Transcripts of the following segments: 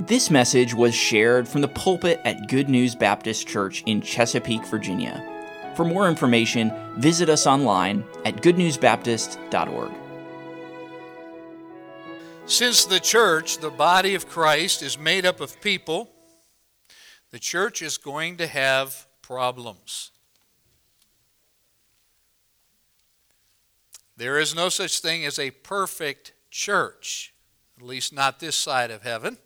This message was shared from the pulpit at Good News Baptist Church in Chesapeake, Virginia. For more information, visit us online at goodnewsbaptist.org. Since the church, the body of Christ, is made up of people, the church is going to have problems. There is no such thing as a perfect church, at least not this side of heaven.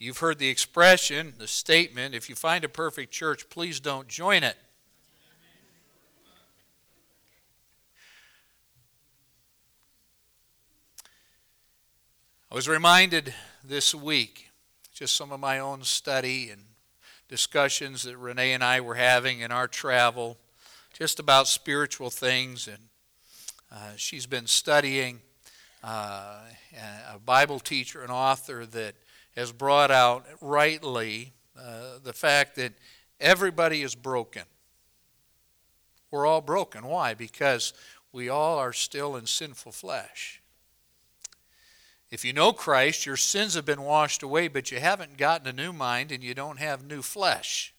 You've heard the expression, the statement if you find a perfect church, please don't join it. I was reminded this week, just some of my own study and discussions that Renee and I were having in our travel, just about spiritual things. And uh, she's been studying uh, a Bible teacher, an author that has brought out rightly uh, the fact that everybody is broken. We're all broken. Why? Because we all are still in sinful flesh. If you know Christ, your sins have been washed away, but you haven't gotten a new mind and you don't have new flesh.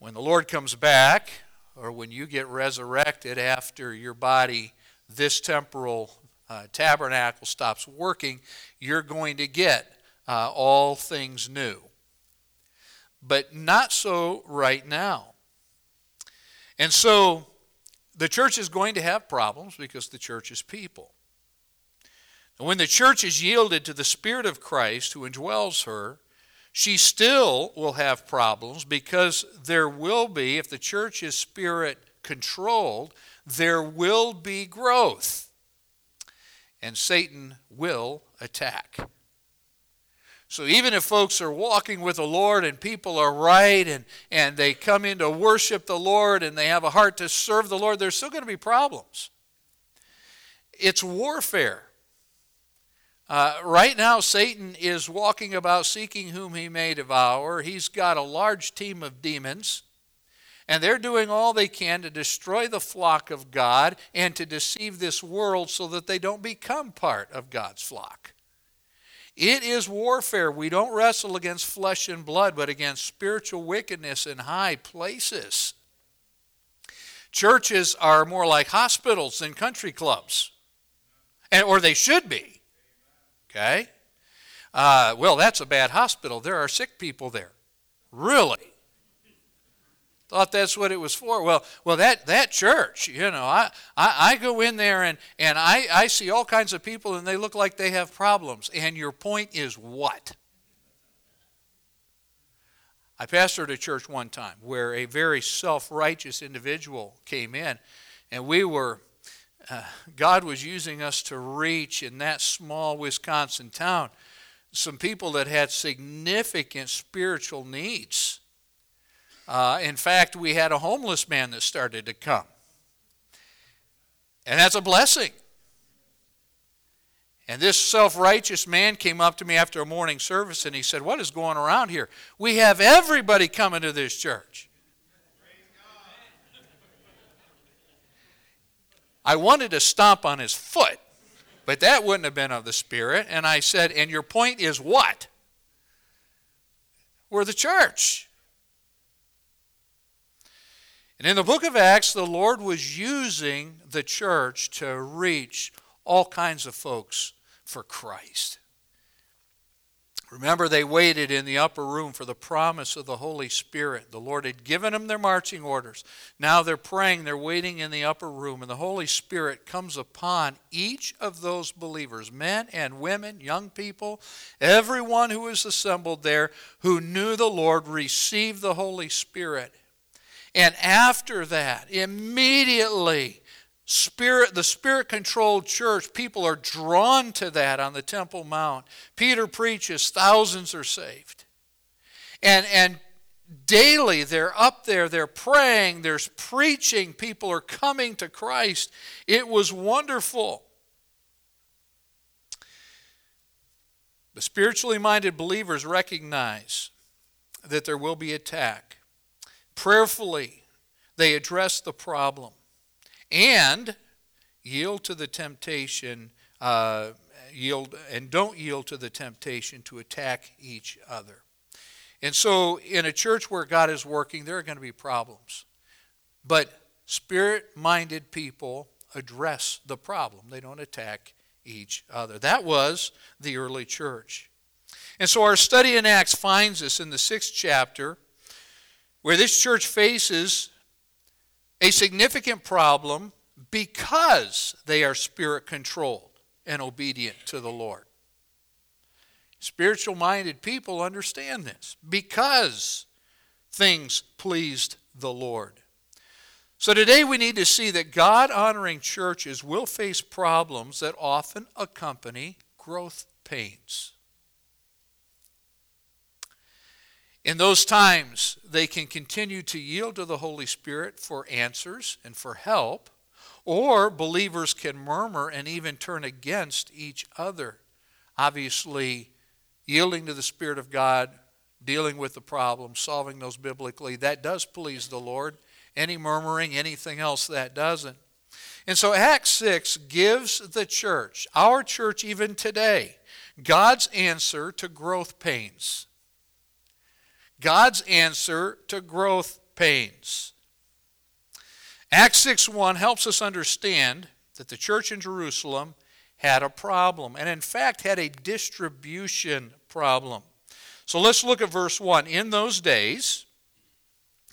When the Lord comes back, or when you get resurrected after your body, this temporal uh, tabernacle stops working, you're going to get uh, all things new. But not so right now. And so the church is going to have problems because the church is people. And when the church is yielded to the Spirit of Christ who indwells her, she still will have problems because there will be, if the church is spirit controlled, there will be growth. And Satan will attack. So even if folks are walking with the Lord and people are right and, and they come in to worship the Lord and they have a heart to serve the Lord, there's still going to be problems. It's warfare. Uh, right now, Satan is walking about seeking whom he may devour. He's got a large team of demons, and they're doing all they can to destroy the flock of God and to deceive this world so that they don't become part of God's flock. It is warfare. We don't wrestle against flesh and blood, but against spiritual wickedness in high places. Churches are more like hospitals than country clubs, and, or they should be. Okay? Uh, well, that's a bad hospital. There are sick people there. Really? Thought that's what it was for. Well, well, that, that church, you know, I, I, I go in there and, and I, I see all kinds of people and they look like they have problems. And your point is what? I pastored a church one time where a very self righteous individual came in, and we were, uh, God was using us to reach in that small Wisconsin town some people that had significant spiritual needs. Uh, in fact, we had a homeless man that started to come. And that's a blessing. And this self righteous man came up to me after a morning service and he said, What is going around here? We have everybody coming to this church. I wanted to stomp on his foot, but that wouldn't have been of the Spirit. And I said, And your point is what? We're the church. And in the book of Acts, the Lord was using the church to reach all kinds of folks for Christ. Remember, they waited in the upper room for the promise of the Holy Spirit. The Lord had given them their marching orders. Now they're praying, they're waiting in the upper room, and the Holy Spirit comes upon each of those believers men and women, young people, everyone who was assembled there who knew the Lord received the Holy Spirit. And after that, immediately, spirit the spirit controlled church people are drawn to that on the temple mount. Peter preaches thousands are saved. And and daily they're up there they're praying there's preaching people are coming to christ. It was wonderful. The spiritually minded believers recognize that there will be attack Prayerfully, they address the problem and yield to the temptation uh, yield and don't yield to the temptation to attack each other. And so, in a church where God is working, there are going to be problems. But spirit minded people address the problem, they don't attack each other. That was the early church. And so, our study in Acts finds us in the sixth chapter where this church faces a significant problem because they are spirit controlled and obedient to the Lord. Spiritual minded people understand this because things pleased the Lord. So today we need to see that God honoring churches will face problems that often accompany growth pains. In those times, they can continue to yield to the Holy Spirit for answers and for help, or believers can murmur and even turn against each other. Obviously, yielding to the Spirit of God, dealing with the problem, solving those biblically, that does please the Lord. Any murmuring, anything else, that doesn't. And so Acts 6 gives the church, our church even today, God's answer to growth pains. God's answer to growth pains. Acts 6:1 helps us understand that the church in Jerusalem had a problem and in fact had a distribution problem. So let's look at verse 1. In those days,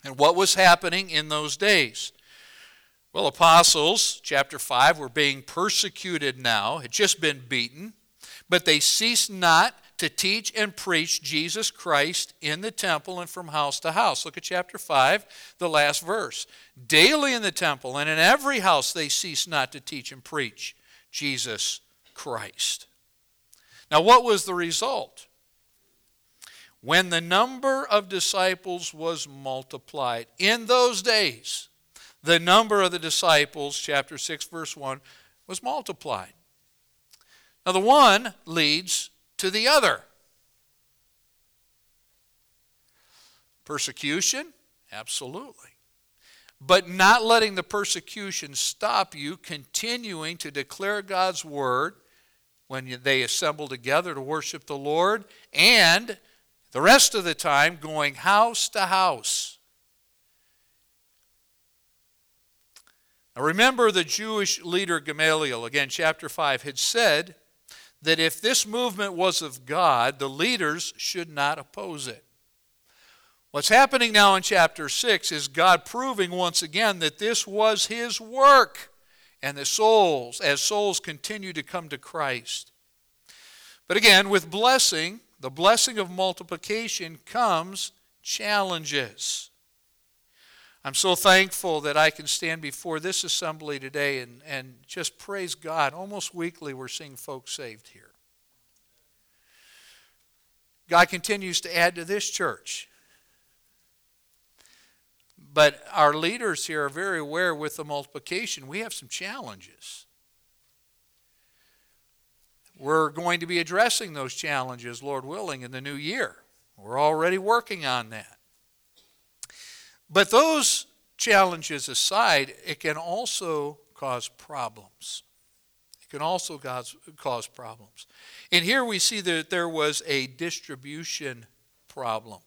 and what was happening in those days? Well, apostles, chapter 5, were being persecuted now, had just been beaten, but they ceased not to teach and preach Jesus Christ in the temple and from house to house. Look at chapter 5, the last verse. Daily in the temple and in every house they cease not to teach and preach Jesus Christ. Now, what was the result? When the number of disciples was multiplied, in those days, the number of the disciples, chapter 6, verse 1, was multiplied. Now, the one leads to the other. Persecution? Absolutely. But not letting the persecution stop you continuing to declare God's word when they assemble together to worship the Lord, and the rest of the time going house to house. Now remember, the Jewish leader Gamaliel, again, chapter 5, had said that if this movement was of God, the leaders should not oppose it. What's happening now in chapter 6 is God proving once again that this was His work and the souls, as souls continue to come to Christ. But again, with blessing, the blessing of multiplication comes challenges. I'm so thankful that I can stand before this assembly today and, and just praise God. Almost weekly, we're seeing folks saved here. God continues to add to this church. But our leaders here are very aware with the multiplication, we have some challenges. We're going to be addressing those challenges, Lord willing, in the new year. We're already working on that. But those challenges aside, it can also cause problems. It can also cause, problems. And here we see that there was a distribution problem.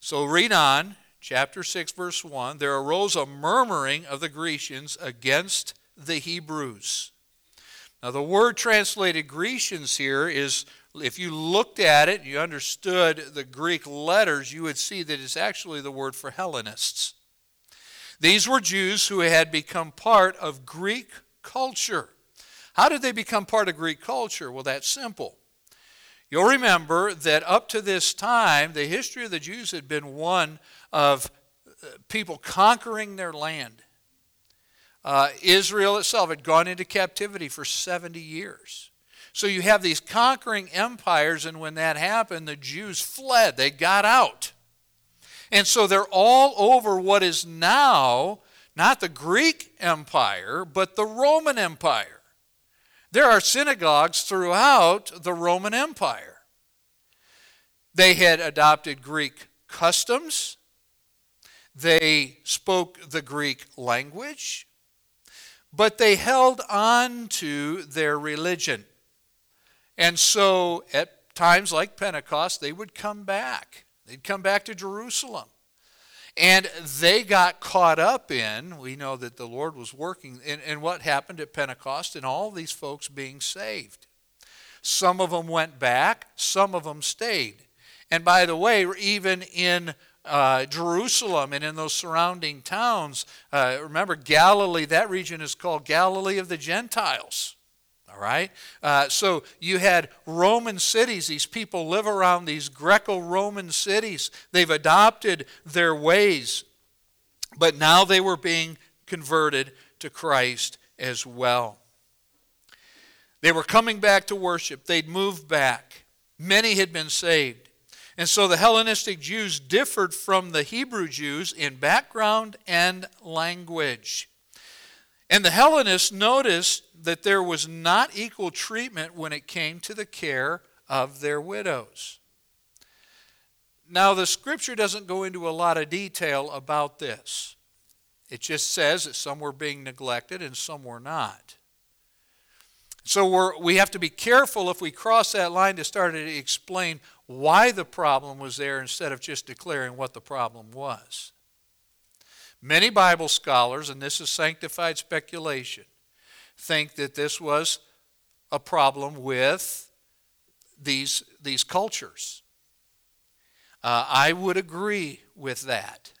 So read on, chapter 6, verse 1. There arose a murmuring of the Grecians against the Hebrews. Now, the word translated Grecians here is if you looked at it, you understood the Greek letters, you would see that it's actually the word for Hellenists. These were Jews who had become part of Greek culture. How did they become part of Greek culture? Well, that's simple. You'll remember that up to this time, the history of the Jews had been one of uh, people conquering their land. Uh, Israel itself had gone into captivity for 70 years. So you have these conquering empires, and when that happened, the Jews fled. They got out. And so they're all over what is now not the Greek Empire, but the Roman Empire. There are synagogues throughout the Roman Empire. They had adopted Greek customs. They spoke the Greek language, but they held on to their religion. And so at times like Pentecost, they would come back. They'd come back to Jerusalem. And they got caught up in, we know that the Lord was working in, in what happened at Pentecost and all these folks being saved. Some of them went back, some of them stayed. And by the way, even in uh, Jerusalem and in those surrounding towns, uh, remember Galilee, that region is called Galilee of the Gentiles. All right? Uh, so you had Roman cities. These people live around these Greco Roman cities. They've adopted their ways, but now they were being converted to Christ as well. They were coming back to worship, they'd moved back. Many had been saved. And so the Hellenistic Jews differed from the Hebrew Jews in background and language. And the Hellenists noticed that there was not equal treatment when it came to the care of their widows. Now, the scripture doesn't go into a lot of detail about this. It just says that some were being neglected and some were not. So we have to be careful if we cross that line to start to explain why the problem was there instead of just declaring what the problem was. Many Bible scholars, and this is sanctified speculation, think that this was a problem with these, these cultures. Uh, I would agree with that.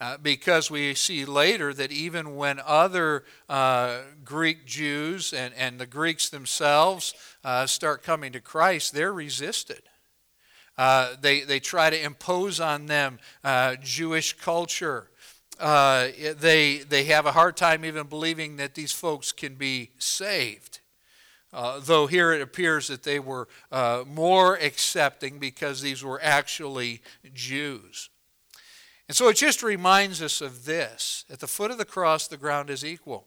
Uh, because we see later that even when other uh, Greek Jews and, and the Greeks themselves uh, start coming to Christ, they're resisted. Uh, they, they try to impose on them uh, Jewish culture. Uh, they, they have a hard time even believing that these folks can be saved. Uh, though here it appears that they were uh, more accepting because these were actually Jews. And so it just reminds us of this at the foot of the cross, the ground is equal.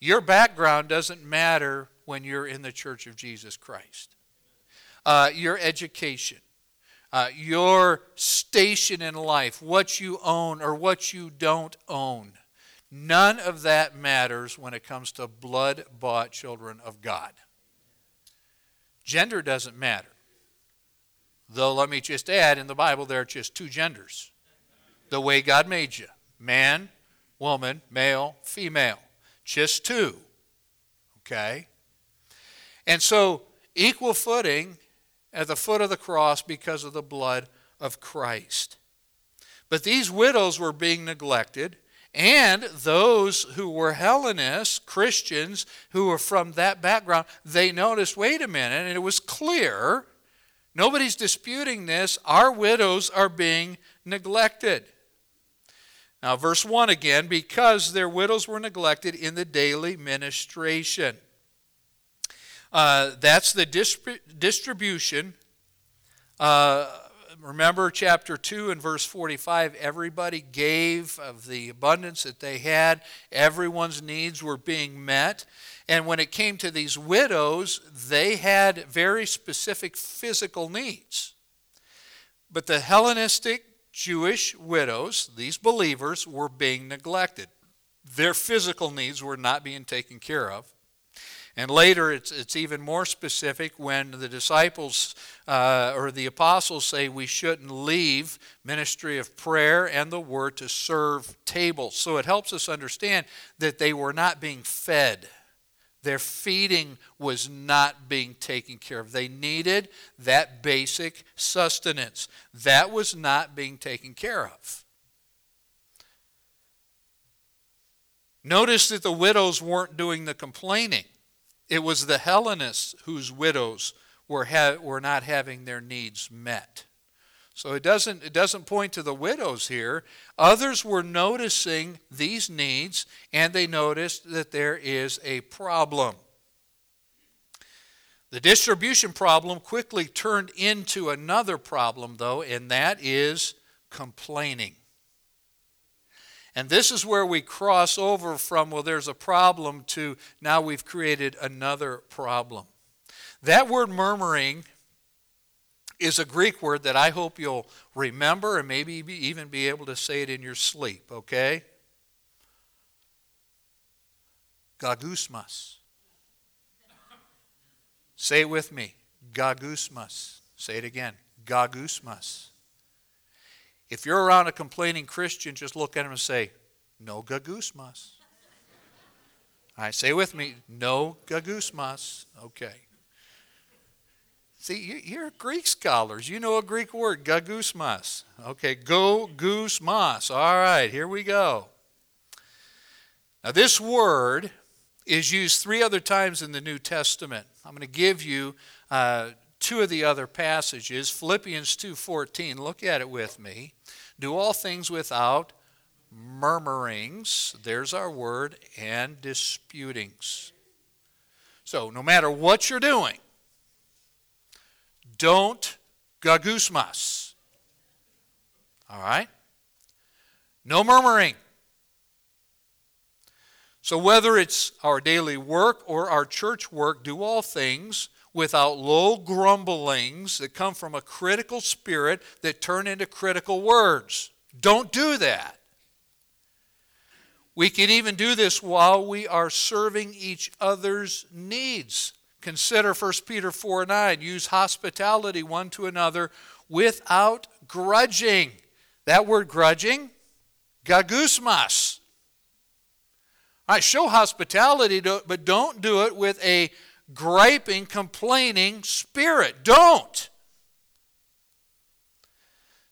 Your background doesn't matter when you're in the church of Jesus Christ uh, your education, uh, your station in life, what you own or what you don't own. None of that matters when it comes to blood bought children of God. Gender doesn't matter. Though, let me just add in the Bible, there are just two genders the way God made you man, woman, male, female. Just two. Okay? And so, equal footing at the foot of the cross because of the blood of Christ. But these widows were being neglected, and those who were Hellenists, Christians, who were from that background, they noticed wait a minute, and it was clear. Nobody's disputing this. Our widows are being neglected. Now, verse 1 again, because their widows were neglected in the daily ministration. Uh, that's the distribution. Uh, remember chapter 2 and verse 45 everybody gave of the abundance that they had, everyone's needs were being met. And when it came to these widows, they had very specific physical needs. But the Hellenistic Jewish widows, these believers, were being neglected. Their physical needs were not being taken care of. And later, it's, it's even more specific when the disciples uh, or the apostles say we shouldn't leave ministry of prayer and the word to serve tables. So it helps us understand that they were not being fed. Their feeding was not being taken care of. They needed that basic sustenance. That was not being taken care of. Notice that the widows weren't doing the complaining. It was the Hellenists whose widows were, ha- were not having their needs met. So it doesn't, it doesn't point to the widows here. Others were noticing these needs, and they noticed that there is a problem. The distribution problem quickly turned into another problem, though, and that is complaining. And this is where we cross over from, well, there's a problem, to now we've created another problem. That word murmuring is a Greek word that I hope you'll remember and maybe even be able to say it in your sleep, okay? Gagusmas. Say it with me. Gagusmas. Say it again. Gagusmas. If you're around a complaining Christian, just look at him and say, No gagusmas. All right, say with me. No gagusmas. Okay. See, you're Greek scholars. You know a Greek word, gagusmas. Okay, go goose mas. All right, here we go. Now, this word is used three other times in the New Testament. I'm going to give you uh, two of the other passages. Philippians 2:14. Look at it with me. Do all things without murmurings. There's our word and disputings. So, no matter what you're doing, don't gagusmas. All right? No murmuring. So, whether it's our daily work or our church work, do all things without low grumblings that come from a critical spirit that turn into critical words. Don't do that. We can even do this while we are serving each other's needs. Consider 1 Peter 4 9. Use hospitality one to another without grudging. That word grudging, gagusmas. All right, show hospitality, but don't do it with a griping, complaining spirit. Don't.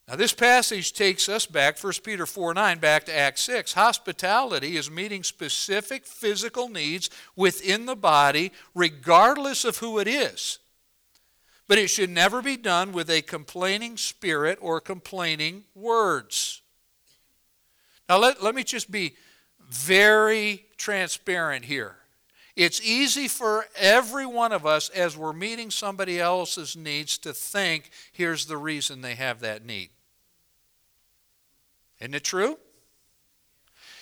Now, this passage takes us back, 1 Peter 4 9, back to Acts 6. Hospitality is meeting specific physical needs within the body, regardless of who it is. But it should never be done with a complaining spirit or complaining words. Now, let, let me just be very transparent here. It's easy for every one of us, as we're meeting somebody else's needs, to think here's the reason they have that need. Isn't it true?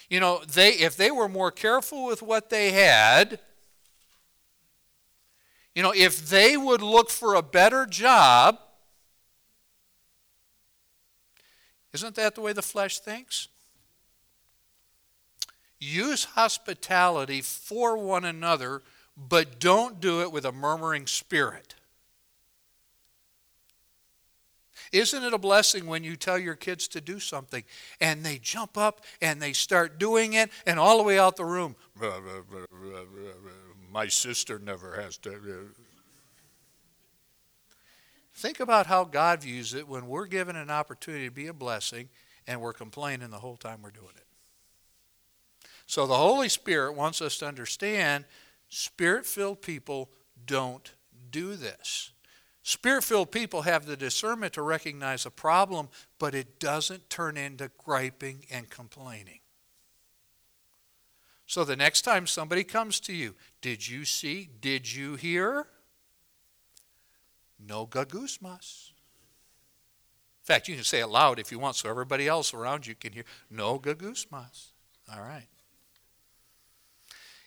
You know, they if they were more careful with what they had, you know, if they would look for a better job, isn't that the way the flesh thinks? Use hospitality for one another, but don't do it with a murmuring spirit. Isn't it a blessing when you tell your kids to do something and they jump up and they start doing it and all the way out the room? My sister never has to. Think about how God views it when we're given an opportunity to be a blessing and we're complaining the whole time we're doing it. So the Holy Spirit wants us to understand spirit filled people don't do this. Spirit filled people have the discernment to recognize a problem, but it doesn't turn into griping and complaining. So the next time somebody comes to you, did you see? Did you hear? No gagusmas. In fact, you can say it loud if you want so everybody else around you can hear. No gagusmas. All right.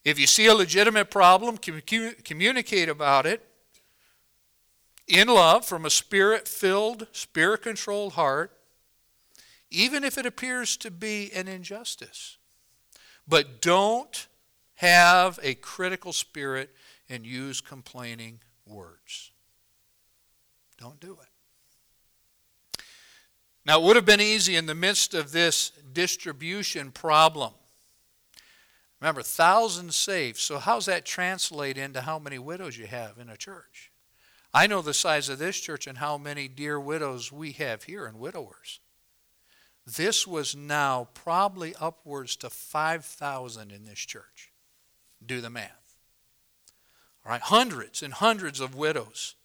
If you see a legitimate problem, communicate about it in love from a spirit filled, spirit controlled heart, even if it appears to be an injustice. But don't have a critical spirit and use complaining words. Don't do it. Now, it would have been easy in the midst of this distribution problem. Remember, thousands saved. So, how's that translate into how many widows you have in a church? I know the size of this church and how many dear widows we have here and widowers. This was now probably upwards to 5,000 in this church. Do the math. All right, hundreds and hundreds of widows.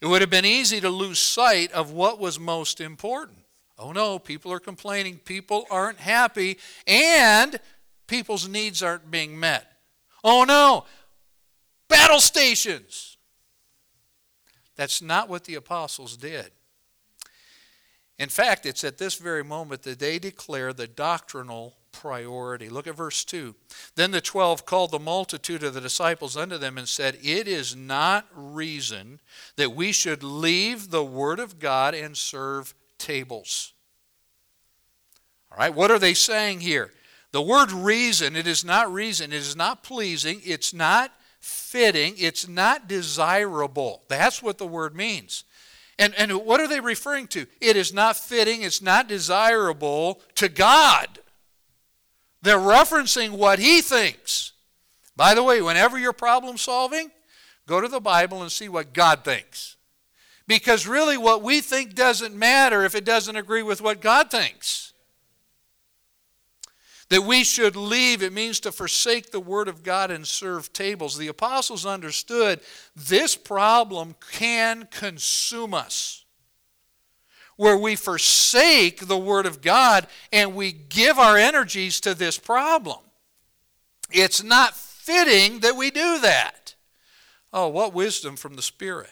It would have been easy to lose sight of what was most important. Oh no, people are complaining, people aren't happy, and people's needs aren't being met. Oh no, battle stations. That's not what the apostles did. In fact, it's at this very moment that they declare the doctrinal priority. Look at verse 2. Then the twelve called the multitude of the disciples unto them and said, It is not reason that we should leave the word of God and serve tables. All right, what are they saying here? The word reason, it is not reason, it is not pleasing, it's not fitting, it's not desirable. That's what the word means. And, and what are they referring to? It is not fitting, it's not desirable to God. They're referencing what He thinks. By the way, whenever you're problem solving, go to the Bible and see what God thinks. Because really, what we think doesn't matter if it doesn't agree with what God thinks. That we should leave, it means to forsake the Word of God and serve tables. The apostles understood this problem can consume us. Where we forsake the Word of God and we give our energies to this problem. It's not fitting that we do that. Oh, what wisdom from the Spirit.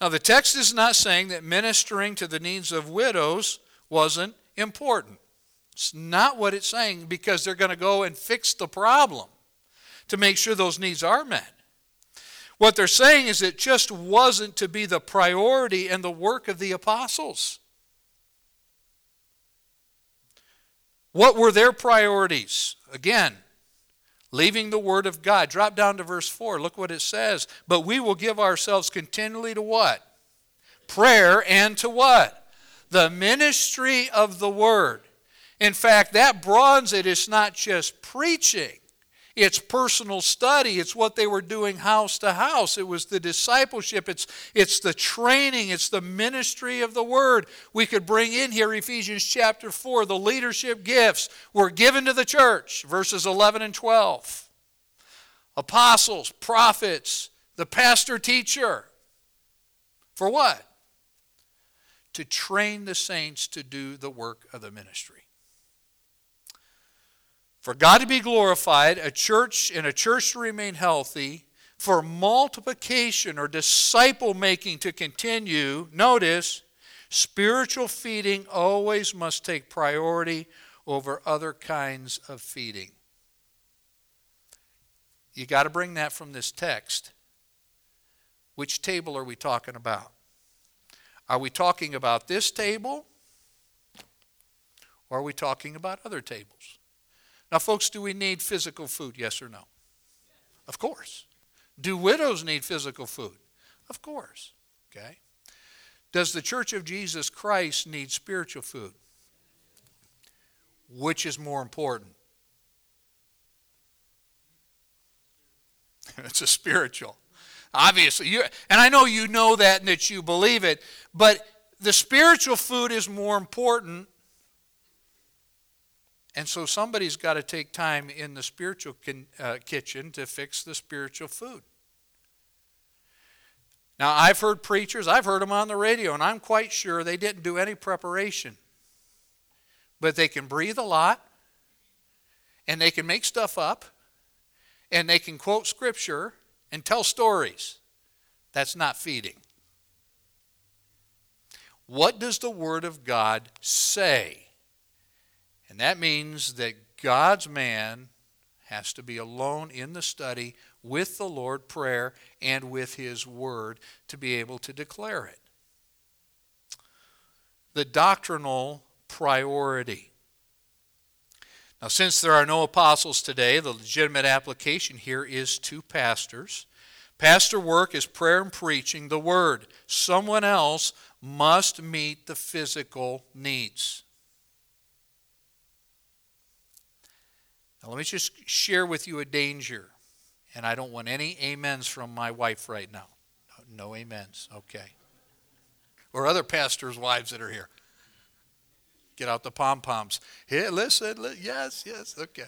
Now, the text is not saying that ministering to the needs of widows wasn't important. It's not what it's saying because they're going to go and fix the problem to make sure those needs are met. What they're saying is it just wasn't to be the priority and the work of the apostles. What were their priorities? Again, leaving the Word of God. Drop down to verse 4. Look what it says. But we will give ourselves continually to what? Prayer and to what? The ministry of the Word. In fact, that bronze. It's not just preaching, it's personal study. It's what they were doing house to house. It was the discipleship, it's, it's the training, it's the ministry of the word. We could bring in here Ephesians chapter 4. The leadership gifts were given to the church, verses 11 and 12. Apostles, prophets, the pastor teacher. For what? To train the saints to do the work of the ministry. For God to be glorified, a church and a church to remain healthy, for multiplication or disciple making to continue, notice, spiritual feeding always must take priority over other kinds of feeding. You got to bring that from this text. Which table are we talking about? Are we talking about this table? Or are we talking about other tables? Now, folks, do we need physical food? Yes or no? Of course. Do widows need physical food? Of course. Okay. Does the Church of Jesus Christ need spiritual food? Which is more important? it's a spiritual. Obviously, you and I know you know that and that you believe it, but the spiritual food is more important and so somebody's got to take time in the spiritual uh, kitchen to fix the spiritual food. Now, I've heard preachers, I've heard them on the radio, and I'm quite sure they didn't do any preparation. But they can breathe a lot, and they can make stuff up, and they can quote scripture and tell stories. That's not feeding. What does the Word of God say? And that means that God's man has to be alone in the study with the Lord, prayer, and with His Word to be able to declare it. The doctrinal priority. Now, since there are no apostles today, the legitimate application here is to pastors. Pastor work is prayer and preaching the Word. Someone else must meet the physical needs. Now, let me just share with you a danger. And I don't want any amens from my wife right now. No, no amens. Okay. Or other pastors' wives that are here. Get out the pom poms. Hey, listen, listen. Yes, yes. Okay.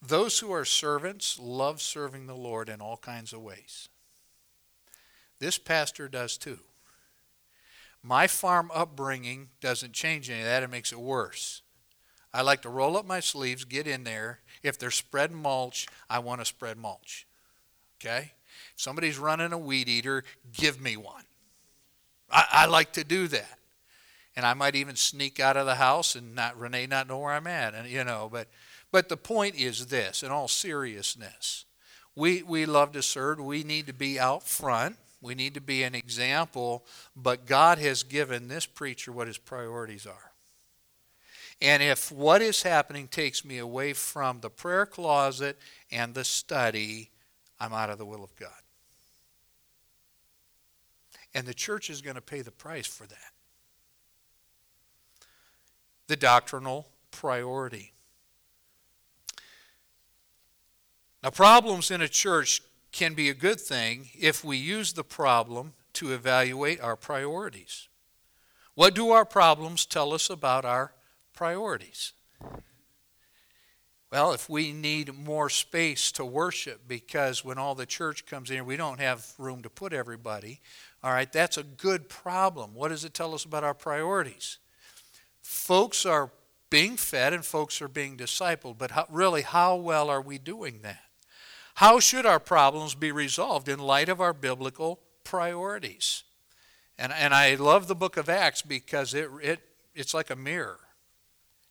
Those who are servants love serving the Lord in all kinds of ways. This pastor does too. My farm upbringing doesn't change any of that, it makes it worse. I like to roll up my sleeves, get in there. If they're spreading mulch, I want to spread mulch. Okay? If somebody's running a weed eater, give me one. I, I like to do that. And I might even sneak out of the house and not Renee not know where I'm at. And you know, but but the point is this, in all seriousness. We we love to serve. We need to be out front. We need to be an example, but God has given this preacher what his priorities are. And if what is happening takes me away from the prayer closet and the study, I'm out of the will of God. And the church is going to pay the price for that. The doctrinal priority. Now, problems in a church can be a good thing if we use the problem to evaluate our priorities. What do our problems tell us about our priorities? Well, if we need more space to worship because when all the church comes in, we don't have room to put everybody, all right, that's a good problem. What does it tell us about our priorities? Folks are being fed and folks are being discipled, but how, really, how well are we doing that? How should our problems be resolved in light of our biblical priorities? And, and I love the book of Acts because it, it, it's like a mirror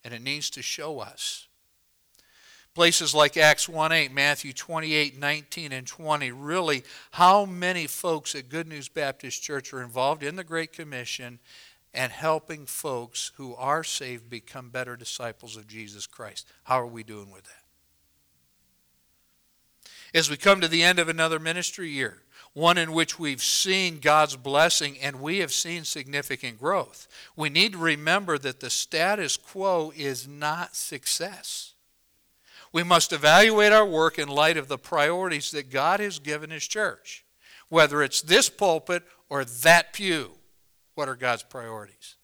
and it needs to show us. Places like Acts 1 8, Matthew 28 19, and 20. Really, how many folks at Good News Baptist Church are involved in the Great Commission and helping folks who are saved become better disciples of Jesus Christ? How are we doing with that? As we come to the end of another ministry year, one in which we've seen God's blessing and we have seen significant growth. We need to remember that the status quo is not success. We must evaluate our work in light of the priorities that God has given His church. Whether it's this pulpit or that pew, what are God's priorities?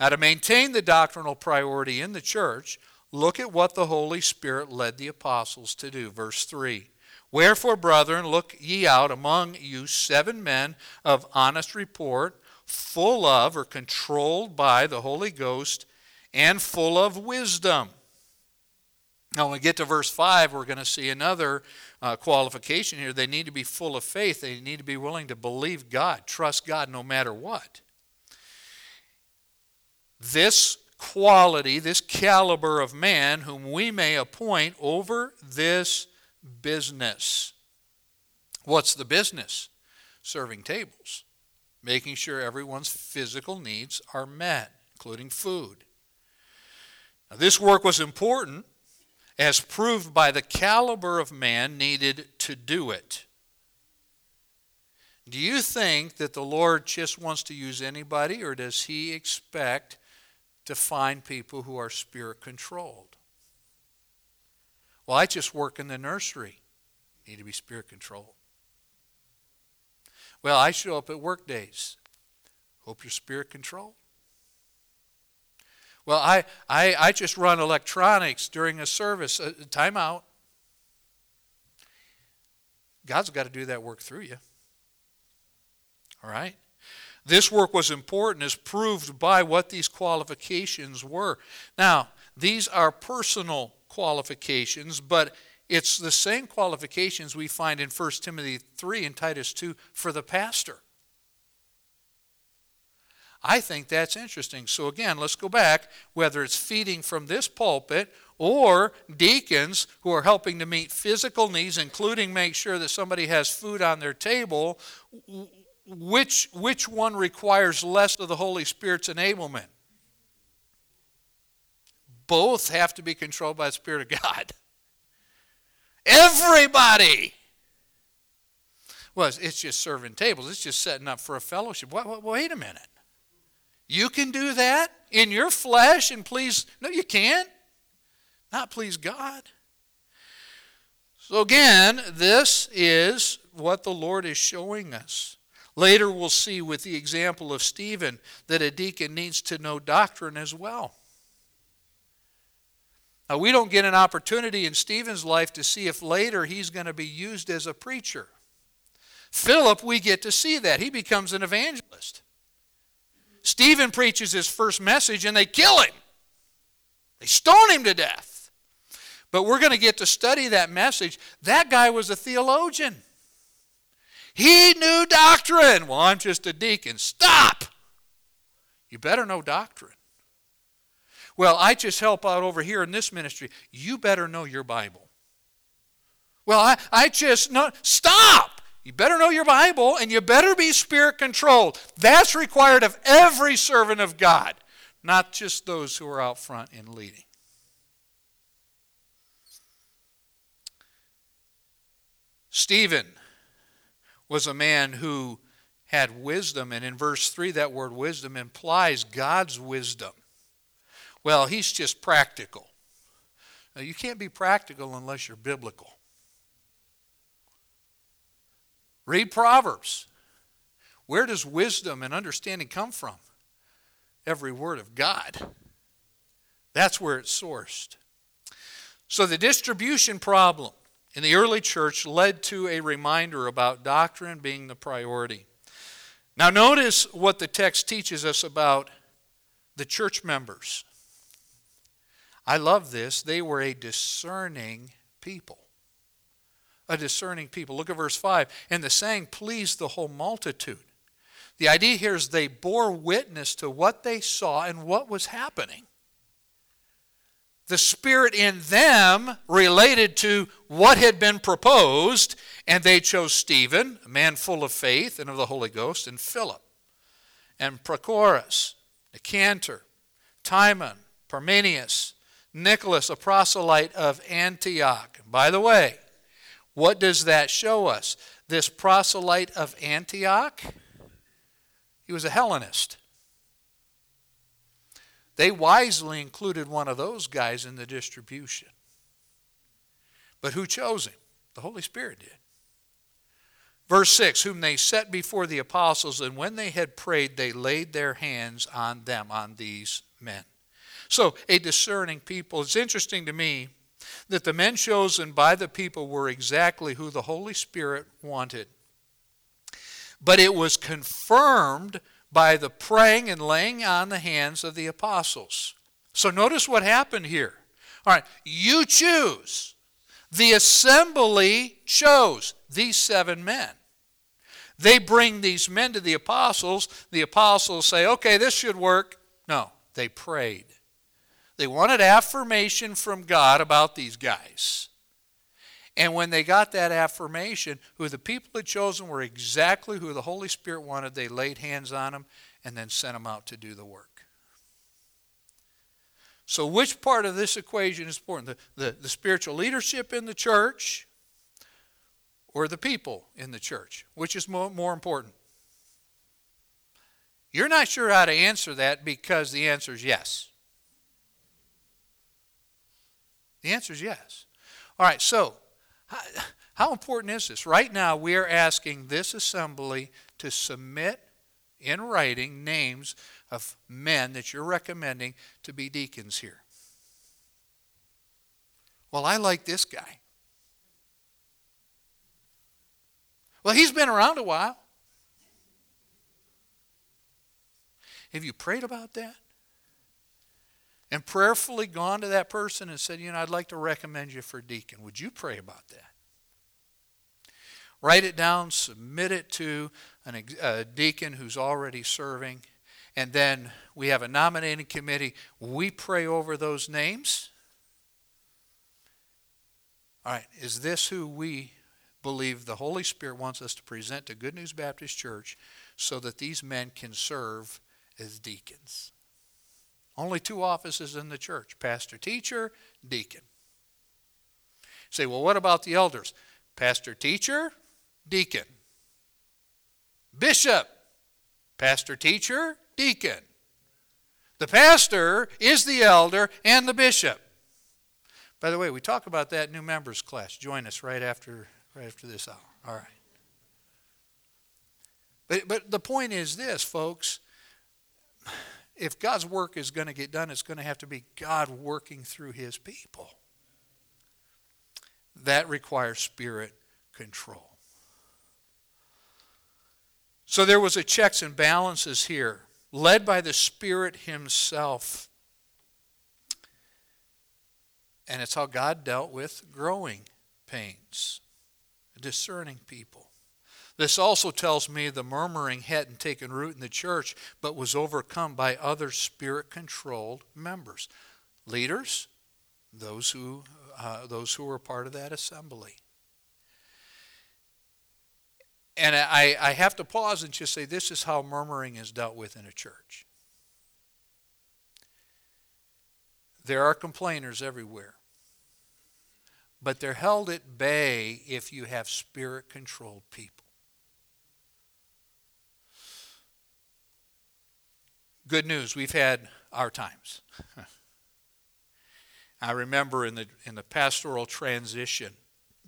Now, to maintain the doctrinal priority in the church, look at what the Holy Spirit led the apostles to do. Verse 3 Wherefore, brethren, look ye out among you seven men of honest report, full of or controlled by the Holy Ghost, and full of wisdom. Now, when we get to verse 5, we're going to see another uh, qualification here. They need to be full of faith. They need to be willing to believe God, trust God no matter what. This quality, this caliber of man, whom we may appoint over this business. What's the business? Serving tables, making sure everyone's physical needs are met, including food. Now, this work was important as proved by the caliber of man needed to do it. Do you think that the Lord just wants to use anybody, or does He expect to find people who are spirit controlled? Well, I just work in the nursery. Need to be spirit controlled. Well, I show up at work days. Hope you're spirit controlled. Well, I, I, I just run electronics during a service. Uh, time out. God's got to do that work through you. All right? This work was important as proved by what these qualifications were. Now, these are personal qualifications, but it's the same qualifications we find in 1 Timothy 3 and Titus 2 for the pastor. I think that's interesting. So, again, let's go back. Whether it's feeding from this pulpit or deacons who are helping to meet physical needs, including make sure that somebody has food on their table, which, which one requires less of the Holy Spirit's enablement? both have to be controlled by the Spirit of God. Everybody. Well, it's just serving tables. It's just setting up for a fellowship. Wait, wait a minute. You can do that in your flesh and please. No, you can't. Not please God. So, again, this is what the Lord is showing us. Later, we'll see with the example of Stephen that a deacon needs to know doctrine as well. Now, we don't get an opportunity in Stephen's life to see if later he's going to be used as a preacher. Philip, we get to see that. He becomes an evangelist. Stephen preaches his first message and they kill him, they stone him to death. But we're going to get to study that message. That guy was a theologian. He knew doctrine. Well, I'm just a deacon. Stop! You better know doctrine. Well, I just help out over here in this ministry. You better know your Bible. Well, I, I just know. Stop! You better know your Bible and you better be spirit controlled. That's required of every servant of God. not just those who are out front in leading. Stephen was a man who had wisdom, and in verse 3, that word wisdom implies God's wisdom. Well, he's just practical. Now, you can't be practical unless you're biblical. Read Proverbs. Where does wisdom and understanding come from? Every word of God. That's where it's sourced. So the distribution problem in the early church led to a reminder about doctrine being the priority. Now, notice what the text teaches us about the church members. I love this. They were a discerning people. A discerning people. Look at verse 5. And the saying pleased the whole multitude. The idea here is they bore witness to what they saw and what was happening. The Spirit in them related to what had been proposed, and they chose Stephen, a man full of faith and of the Holy Ghost, and Philip, and Prochorus, Nicanor, Timon, Parmenas, Nicholas, a proselyte of Antioch. By the way, what does that show us? This proselyte of Antioch he was a Hellenist. They wisely included one of those guys in the distribution. But who chose him? The Holy Spirit did. Verse 6 Whom they set before the apostles, and when they had prayed, they laid their hands on them, on these men. So, a discerning people. It's interesting to me that the men chosen by the people were exactly who the Holy Spirit wanted but it was confirmed by the praying and laying on the hands of the apostles. So notice what happened here. All right, you choose. The assembly chose these seven men. They bring these men to the apostles. The apostles say, okay, this should work. No, they prayed. They wanted affirmation from God about these guys. And when they got that affirmation, who the people had chosen were exactly who the Holy Spirit wanted, they laid hands on them and then sent them out to do the work. So, which part of this equation is important? The, the, the spiritual leadership in the church or the people in the church? Which is more, more important? You're not sure how to answer that because the answer is yes. The answer is yes. All right, so how, how important is this? Right now, we are asking this assembly to submit in writing names of men that you're recommending to be deacons here. Well, I like this guy. Well, he's been around a while. Have you prayed about that? And prayerfully gone to that person and said, You know, I'd like to recommend you for deacon. Would you pray about that? Write it down, submit it to an, a deacon who's already serving, and then we have a nominating committee. We pray over those names. All right, is this who we believe the Holy Spirit wants us to present to Good News Baptist Church so that these men can serve as deacons? Only two offices in the church pastor, teacher, deacon. say, well, what about the elders? Pastor, teacher, deacon. Bishop, pastor, teacher, deacon. The pastor is the elder and the bishop. By the way, we talk about that new members class. Join us right after right after this hour. All right. But but the point is this, folks if God's work is going to get done, it's going to have to be God working through his people. That requires spirit control. So there was a checks and balances here, led by the Spirit himself. And it's how God dealt with growing pains, discerning people. This also tells me the murmuring hadn't taken root in the church, but was overcome by other spirit controlled members. Leaders, those who, uh, those who were part of that assembly. And I, I have to pause and just say this is how murmuring is dealt with in a church. There are complainers everywhere. But they're held at bay if you have spirit controlled people. Good news, we've had our times. I remember in the, in the pastoral transition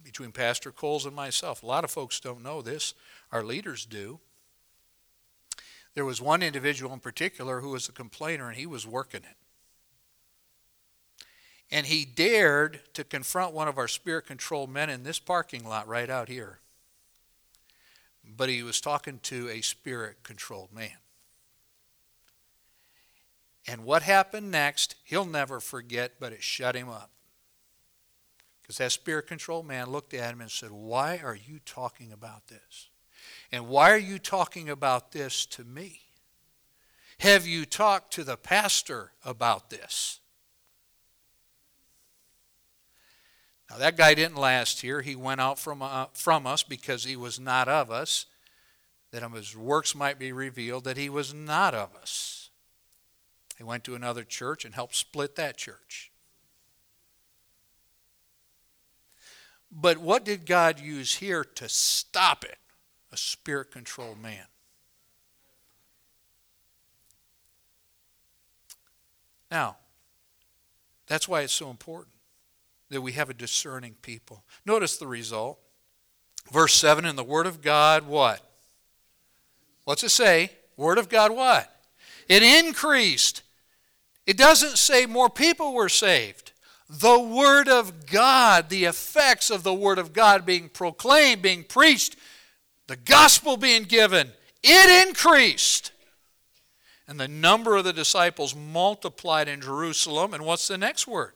between Pastor Coles and myself, a lot of folks don't know this, our leaders do. There was one individual in particular who was a complainer and he was working it. And he dared to confront one of our spirit controlled men in this parking lot right out here. But he was talking to a spirit controlled man. And what happened next, he'll never forget, but it shut him up. Because that spirit controlled man looked at him and said, Why are you talking about this? And why are you talking about this to me? Have you talked to the pastor about this? Now, that guy didn't last here. He went out from, uh, from us because he was not of us, that his works might be revealed that he was not of us. He went to another church and helped split that church. But what did God use here to stop it? A spirit controlled man. Now, that's why it's so important that we have a discerning people. Notice the result. Verse 7 in the Word of God, what? What's it say? Word of God, what? It increased. It doesn't say more people were saved. The Word of God, the effects of the Word of God being proclaimed, being preached, the gospel being given, it increased. And the number of the disciples multiplied in Jerusalem. And what's the next word?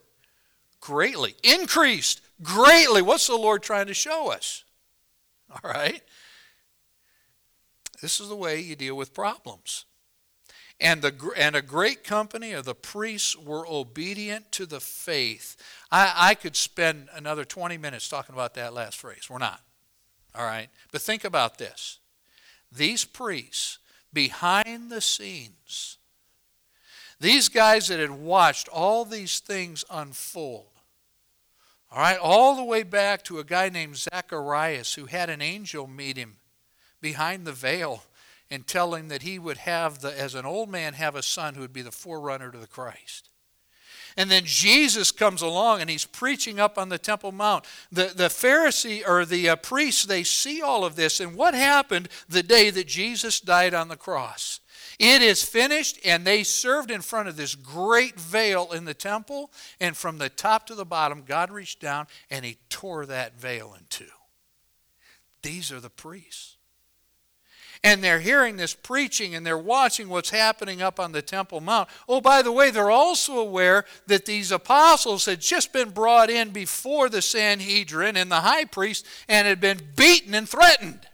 Greatly. Increased. Greatly. What's the Lord trying to show us? All right? This is the way you deal with problems. And, the, and a great company of the priests were obedient to the faith. I, I could spend another 20 minutes talking about that last phrase. We're not. All right? But think about this. These priests, behind the scenes, these guys that had watched all these things unfold, all right, all the way back to a guy named Zacharias who had an angel meet him behind the veil and tell him that he would have, the, as an old man, have a son who would be the forerunner to the Christ. And then Jesus comes along and he's preaching up on the Temple Mount. The, the Pharisee or the uh, priests, they see all of this. And what happened the day that Jesus died on the cross? It is finished, and they served in front of this great veil in the temple. And from the top to the bottom, God reached down and he tore that veil in two. These are the priests and they're hearing this preaching and they're watching what's happening up on the Temple Mount. Oh, by the way, they're also aware that these apostles had just been brought in before the Sanhedrin and the high priest and had been beaten and threatened.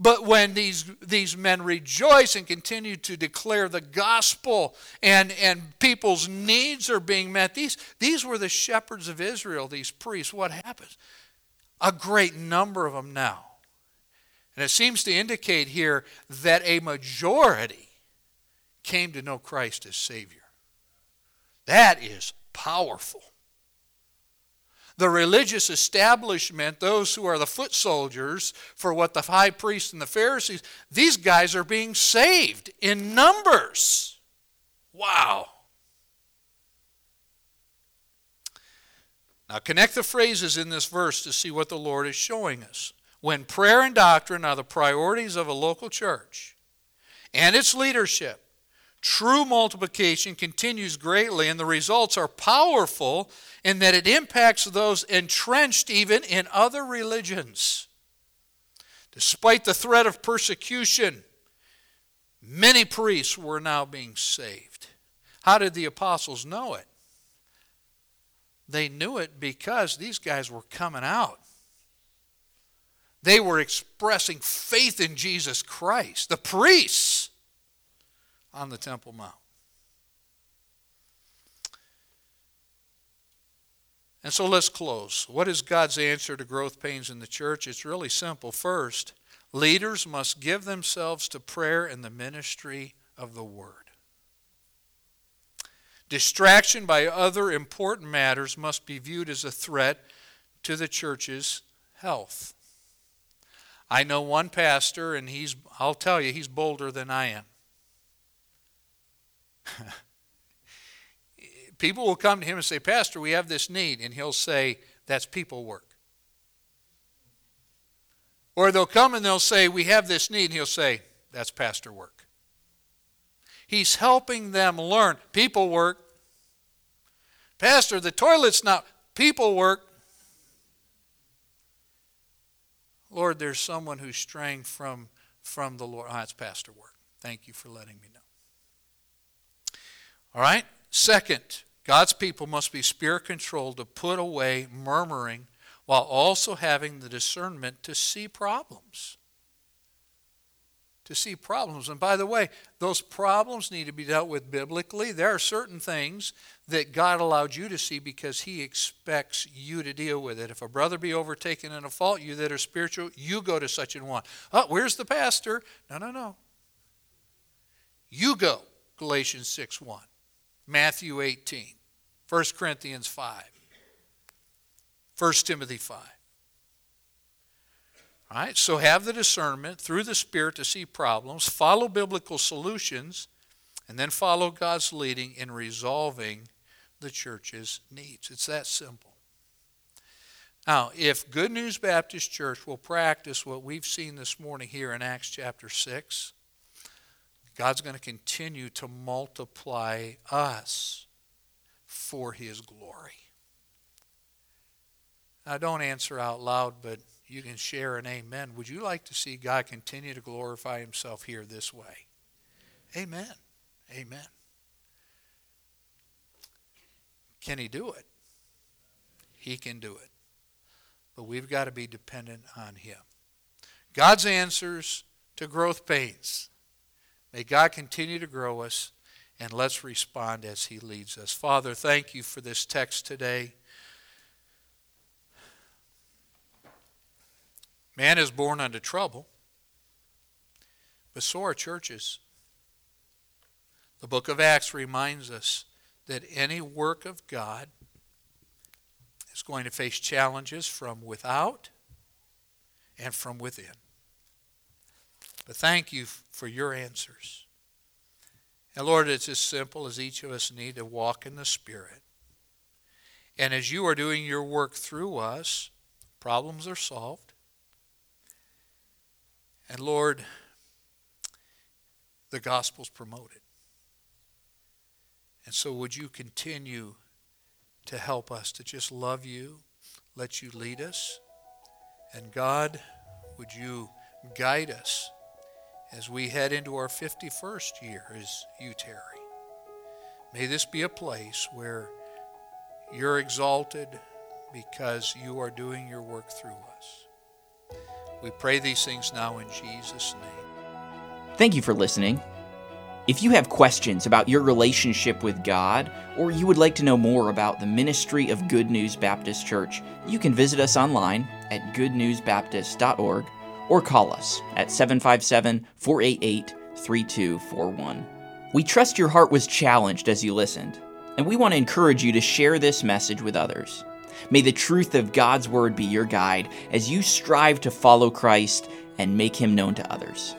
But when these, these men rejoice and continue to declare the gospel and, and people's needs are being met, these, these were the shepherds of Israel, these priests. What happens? A great number of them now and it seems to indicate here that a majority came to know Christ as Savior. That is powerful. The religious establishment, those who are the foot soldiers for what the high priests and the Pharisees, these guys are being saved in numbers. Wow. Now, connect the phrases in this verse to see what the Lord is showing us when prayer and doctrine are the priorities of a local church and its leadership, true multiplication continues greatly, and the results are powerful in that it impacts those entrenched even in other religions. Despite the threat of persecution, many priests were now being saved. How did the apostles know it? They knew it because these guys were coming out they were expressing faith in Jesus Christ, the priests on the Temple Mount. And so let's close. What is God's answer to growth pains in the church? It's really simple. First, leaders must give themselves to prayer and the ministry of the Word. Distraction by other important matters must be viewed as a threat to the church's health. I know one pastor, and he's, I'll tell you, he's bolder than I am. People will come to him and say, Pastor, we have this need. And he'll say, That's people work. Or they'll come and they'll say, We have this need. And he'll say, That's pastor work. He's helping them learn. People work. Pastor, the toilet's not people work. Lord, there's someone who's straying from, from the Lord. Oh, it's pastor work. Thank you for letting me know. All right? Second, God's people must be spirit controlled to put away murmuring while also having the discernment to see problems. To see problems. And by the way, those problems need to be dealt with biblically. There are certain things that God allowed you to see because He expects you to deal with it. If a brother be overtaken in a fault, you that are spiritual, you go to such an one. Oh, where's the pastor? No, no, no. You go. Galatians 6 1. Matthew 18. 1 Corinthians 5. 1 Timothy 5. Right, so have the discernment through the Spirit to see problems, follow biblical solutions, and then follow God's leading in resolving the church's needs. It's that simple. Now, if Good News Baptist Church will practice what we've seen this morning here in Acts chapter 6, God's going to continue to multiply us for His glory. Now, don't answer out loud, but you can share an amen. Would you like to see God continue to glorify Himself here this way? Amen. Amen. Can He do it? He can do it. But we've got to be dependent on Him. God's answers to growth pains. May God continue to grow us, and let's respond as He leads us. Father, thank you for this text today. Man is born unto trouble, but so are churches. The book of Acts reminds us that any work of God is going to face challenges from without and from within. But thank you for your answers. And Lord, it's as simple as each of us need to walk in the Spirit. And as you are doing your work through us, problems are solved, and Lord, the gospel's promoted. And so would you continue to help us to just love you, let you lead us? And God, would you guide us as we head into our 51st year as you tarry? May this be a place where you're exalted because you are doing your work through us. We pray these things now in Jesus' name. Thank you for listening. If you have questions about your relationship with God, or you would like to know more about the ministry of Good News Baptist Church, you can visit us online at goodnewsbaptist.org or call us at 757 488 3241. We trust your heart was challenged as you listened, and we want to encourage you to share this message with others. May the truth of God's Word be your guide as you strive to follow Christ and make him known to others.